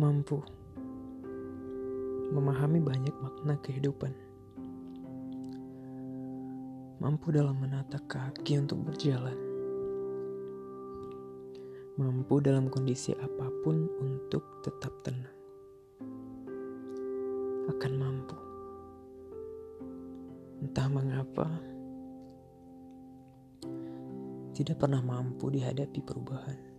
mampu memahami banyak makna kehidupan, mampu dalam menata kaki untuk berjalan, mampu dalam kondisi apa pun untuk tetap tenang, akan mampu. Entah mengapa, tidak pernah mampu dihadapi perubahan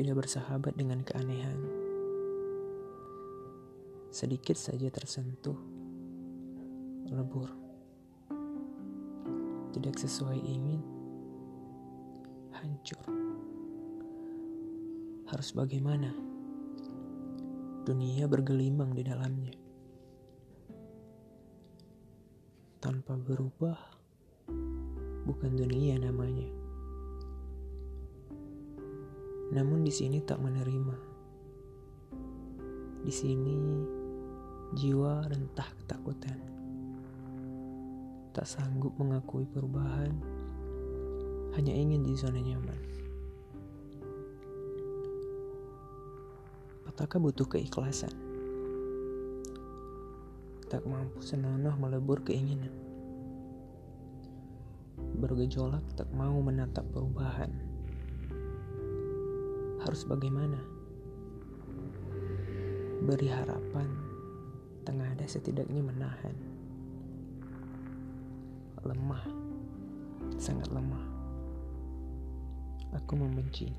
tidak bersahabat dengan keanehan. Sedikit saja tersentuh, lebur. Tidak sesuai ingin, hancur. Harus bagaimana? Dunia bergelimang di dalamnya. Tanpa berubah, bukan dunia namanya. Namun di sini tak menerima. Di sini jiwa rentah ketakutan. Tak sanggup mengakui perubahan, hanya ingin di zona nyaman. Apakah butuh keikhlasan? Tak mampu senonoh melebur keinginan. Bergejolak tak mau menatap perubahan harus bagaimana? Beri harapan, tengah ada setidaknya menahan. Lemah, sangat lemah. Aku membenci.